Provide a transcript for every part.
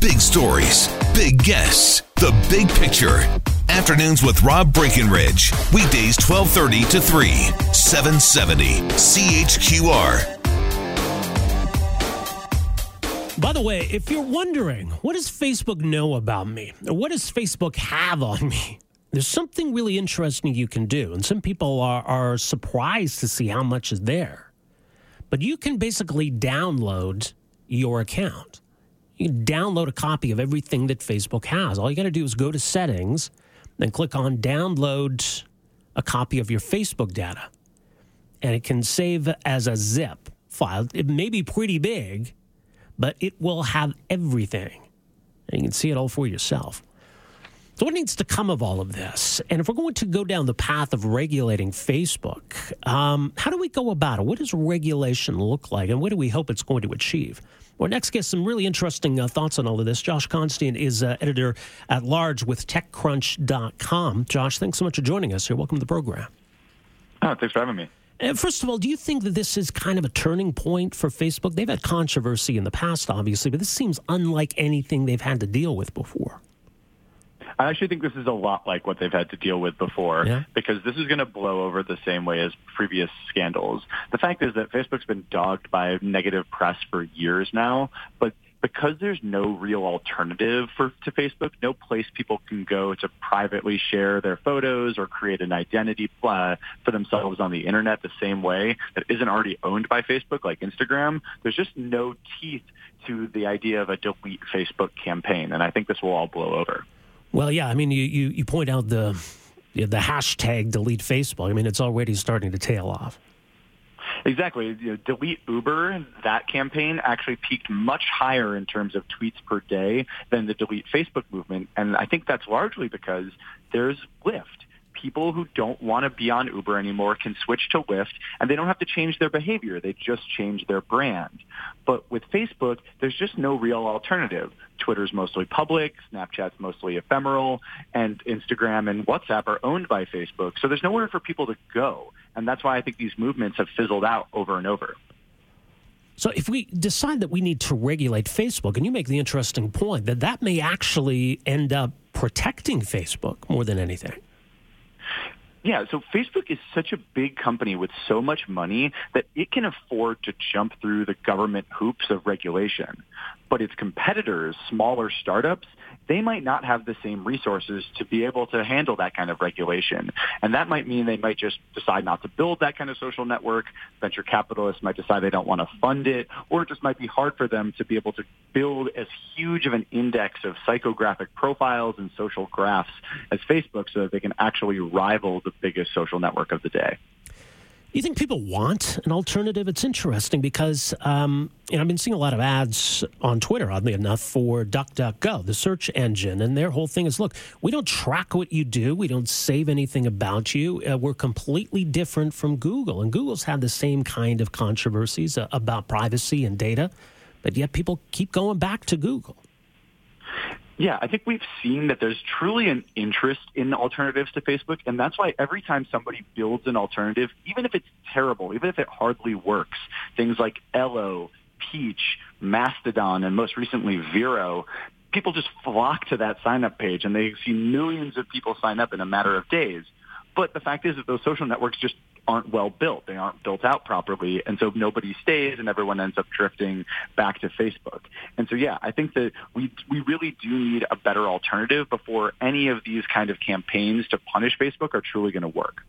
Big stories, big guests, the big picture. Afternoons with Rob Breckenridge. Weekdays 1230 to 3, 770 CHQR. By the way, if you're wondering, what does Facebook know about me? Or what does Facebook have on me? There's something really interesting you can do. And some people are, are surprised to see how much is there. But you can basically download your account. You download a copy of everything that Facebook has. All you got to do is go to settings, then click on download a copy of your Facebook data. And it can save as a zip file. It may be pretty big, but it will have everything. And you can see it all for yourself. So, what needs to come of all of this? And if we're going to go down the path of regulating Facebook, um, how do we go about it? What does regulation look like? And what do we hope it's going to achieve? Our next guest, some really interesting uh, thoughts on all of this. Josh Constine is uh, editor at large with TechCrunch.com. Josh, thanks so much for joining us here. Welcome to the program. Oh, thanks for having me. First of all, do you think that this is kind of a turning point for Facebook? They've had controversy in the past, obviously, but this seems unlike anything they've had to deal with before. I actually think this is a lot like what they've had to deal with before yeah. because this is going to blow over the same way as previous scandals. The fact is that Facebook's been dogged by negative press for years now, but because there's no real alternative for to Facebook, no place people can go to privately share their photos or create an identity uh, for themselves on the internet the same way that isn't already owned by Facebook, like Instagram. There's just no teeth to the idea of a delete Facebook campaign, and I think this will all blow over. Well, yeah, I mean, you, you, you point out the the hashtag delete Facebook. I mean, it's already starting to tail off. Exactly. You know, delete Uber, that campaign actually peaked much higher in terms of tweets per day than the delete Facebook movement. And I think that's largely because there's Lyft people who don't want to be on Uber anymore can switch to Lyft and they don't have to change their behavior. They just change their brand. But with Facebook, there's just no real alternative. Twitter's mostly public, Snapchat's mostly ephemeral, and Instagram and WhatsApp are owned by Facebook. So there's nowhere for people to go. And that's why I think these movements have fizzled out over and over. So if we decide that we need to regulate Facebook, and you make the interesting point that that may actually end up protecting Facebook more than anything. Yeah, so Facebook is such a big company with so much money that it can afford to jump through the government hoops of regulation. But its competitors, smaller startups, they might not have the same resources to be able to handle that kind of regulation. And that might mean they might just decide not to build that kind of social network. Venture capitalists might decide they don't want to fund it, or it just might be hard for them to be able to build as huge of an index of psychographic profiles and social graphs as Facebook so that they can actually rival the biggest social network of the day. You think people want an alternative? It's interesting because um, you know, I've been seeing a lot of ads on Twitter, oddly enough, for DuckDuckGo, the search engine, and their whole thing is: look, we don't track what you do, we don't save anything about you. Uh, we're completely different from Google, and Google's had the same kind of controversies uh, about privacy and data, but yet people keep going back to Google. Yeah, I think we've seen that there's truly an interest in alternatives to Facebook, and that's why every time somebody builds an alternative, even if it's terrible, even if it hardly works, things like Ello, Peach, Mastodon, and most recently Vero, people just flock to that sign-up page, and they see millions of people sign up in a matter of days. But the fact is that those social networks just aren't well built. They aren't built out properly. And so nobody stays and everyone ends up drifting back to Facebook. And so, yeah, I think that we, we really do need a better alternative before any of these kind of campaigns to punish Facebook are truly going to work.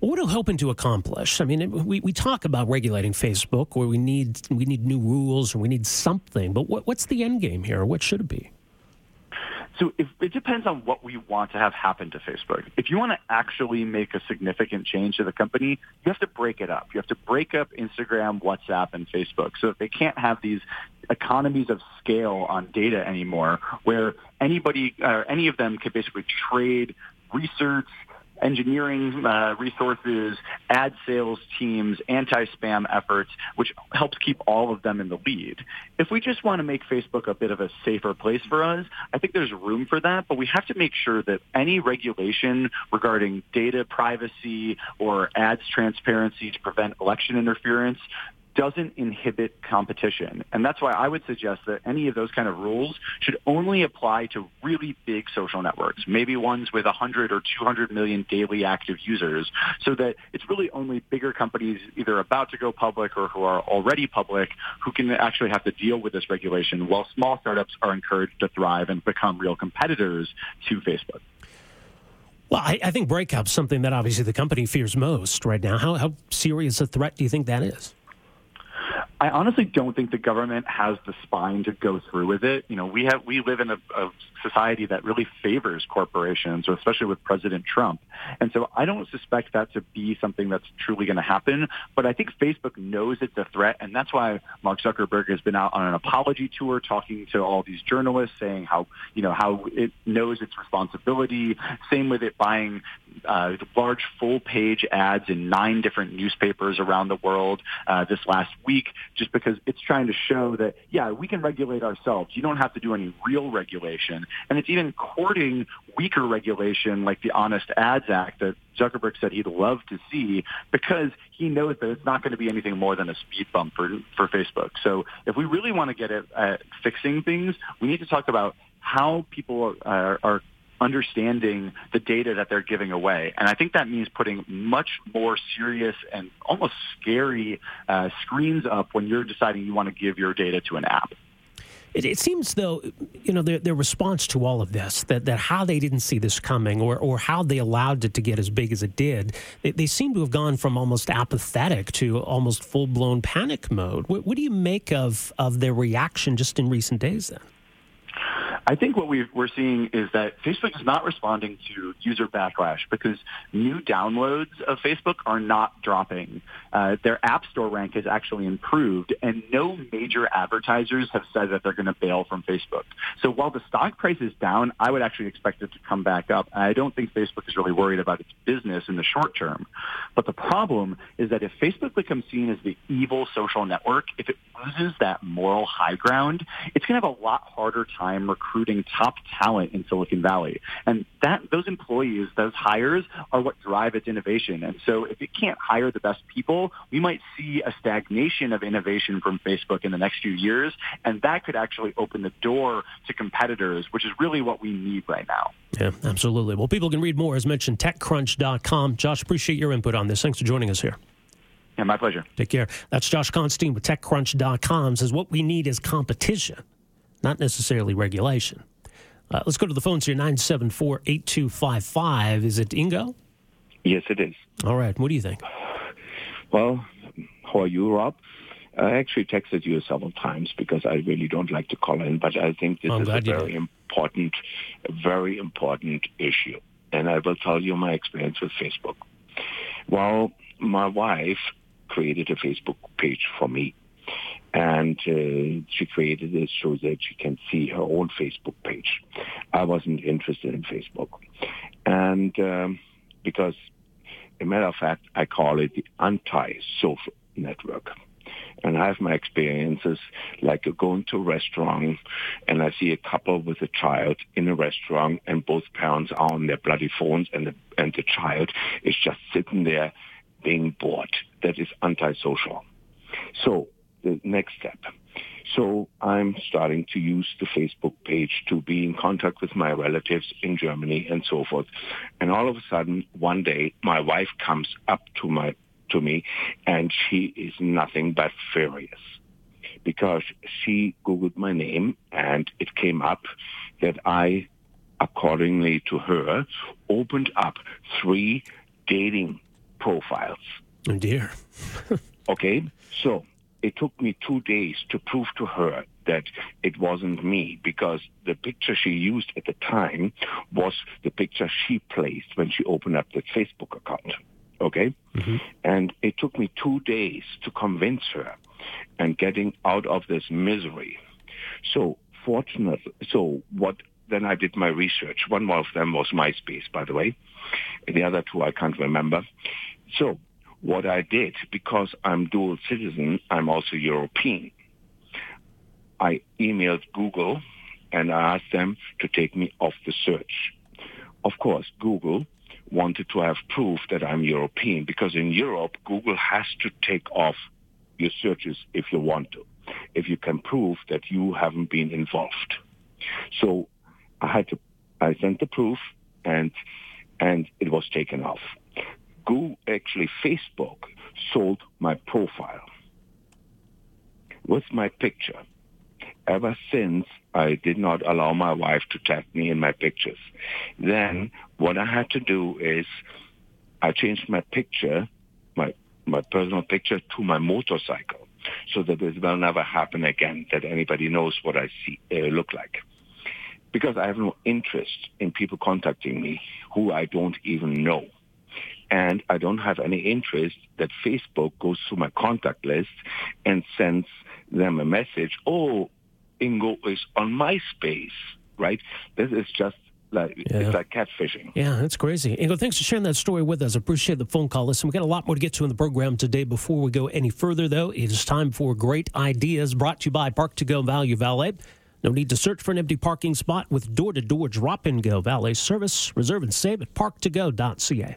What are hoping to accomplish? I mean, we, we talk about regulating Facebook, where we need we need new rules or we need something. But what, what's the end game here? What should it be? So if, it depends on what we want to have happen to Facebook. If you want to actually make a significant change to the company, you have to break it up. You have to break up Instagram, WhatsApp, and Facebook so that they can't have these economies of scale on data anymore, where anybody, or any of them could basically trade research, engineering uh, resources, ad sales teams, anti-spam efforts, which helps keep all of them in the lead. If we just want to make Facebook a bit of a safer place for us, I think there's room for that, but we have to make sure that any regulation regarding data privacy or ads transparency to prevent election interference doesn't inhibit competition. And that's why I would suggest that any of those kind of rules should only apply to really big social networks, maybe ones with 100 or 200 million daily active users, so that it's really only bigger companies either about to go public or who are already public who can actually have to deal with this regulation, while small startups are encouraged to thrive and become real competitors to Facebook. Well, I, I think breakup's something that obviously the company fears most right now. How, how serious a threat do you think that is? I honestly don't think the government has the spine to go through with it. You know, we have we live in a, a society that really favors corporations, especially with President Trump. And so I don't suspect that to be something that's truly going to happen. But I think Facebook knows it's a threat, and that's why Mark Zuckerberg has been out on an apology tour talking to all these journalists, saying how you know how it knows its responsibility. Same with it buying uh, large full page ads in nine different newspapers around the world uh, this last week, just because it's trying to show that yeah we can regulate ourselves. You don't have to do any real regulation, and it's even courting weaker regulation like the Honest Ads Act that Zuckerberg said he'd love to see because he knows that it's not going to be anything more than a speed bump for, for Facebook. So if we really want to get at, at fixing things, we need to talk about how people are, are understanding the data that they're giving away. And I think that means putting much more serious and almost scary uh, screens up when you're deciding you want to give your data to an app. It, it, seems, though, you know, their, their response to all of this, that, that how they didn't see this coming or, or how they allowed it to get as big as it did, they, they seem to have gone from almost apathetic to almost full blown panic mode. What, what do you make of, of their reaction just in recent days then? I think what we are seeing is that Facebook is not responding to user backlash because new downloads of Facebook are not dropping. Uh, their App Store rank has actually improved, and no major advertisers have said that they're going to bail from Facebook. So while the stock price is down, I would actually expect it to come back up. I don't think Facebook is really worried about its business in the short term. But the problem is that if Facebook becomes seen as the evil social network, if it loses that moral high ground, it's going to have a lot harder time recruiting recruiting top talent in Silicon Valley. And that those employees, those hires are what drive its innovation. And so if it can't hire the best people, we might see a stagnation of innovation from Facebook in the next few years. And that could actually open the door to competitors, which is really what we need right now. Yeah, absolutely. Well, people can read more, as mentioned, techcrunch.com. Josh, appreciate your input on this. Thanks for joining us here. Yeah, my pleasure. Take care. That's Josh Constine with TechCrunch.com. Says what we need is competition not necessarily regulation. Uh, let's go to the phones here 974 8255. Is it Ingo? Yes, it is. All right. What do you think? Well, how are you, Rob? I actually texted you several times because I really don't like to call in, but I think this is a very important, very important issue. And I will tell you my experience with Facebook. Well, my wife created a Facebook page for me and uh, she created this so that she can see her own Facebook page. I wasn't interested in Facebook, and um, because, a matter of fact, I call it the anti-social network. And I have my experiences like going to a restaurant and I see a couple with a child in a restaurant and both parents are on their bloody phones and the, and the child is just sitting there being bored. That is antisocial. So the next step. So I'm starting to use the Facebook page to be in contact with my relatives in Germany and so forth. And all of a sudden, one day, my wife comes up to my to me, and she is nothing but furious because she googled my name, and it came up that I, accordingly to her, opened up three dating profiles. Oh dear. okay, so it took me two days to prove to her that it wasn't me because the picture she used at the time was the picture she placed when she opened up the Facebook account. Okay? Mm-hmm. And it took me two days to convince her and getting out of this misery. So fortunately, so what, then I did my research. One more of them was MySpace, by the way. The other two I can't remember. So what I did, because I'm dual citizen, I'm also European. I emailed Google and I asked them to take me off the search. Of course, Google wanted to have proof that I'm European because in Europe, Google has to take off your searches if you want to, if you can prove that you haven't been involved. So I had to, I sent the proof and, and it was taken off. Google, actually Facebook sold my profile with my picture ever since I did not allow my wife to tag me in my pictures. Then what I had to do is I changed my picture, my, my personal picture to my motorcycle so that this will never happen again, that anybody knows what I see, uh, look like. Because I have no interest in people contacting me who I don't even know. And I don't have any interest that Facebook goes through my contact list and sends them a message, oh, Ingo is on MySpace, right? This is just like yeah. it's like catfishing. Yeah, that's crazy. Ingo, thanks for sharing that story with us. I appreciate the phone call. Listen, we got a lot more to get to in the program today. Before we go any further, though, it is time for great ideas brought to you by Park to Go Value Valet. No need to search for an empty parking spot with door to door drop and go valet service. Reserve and save at parktogo.ca.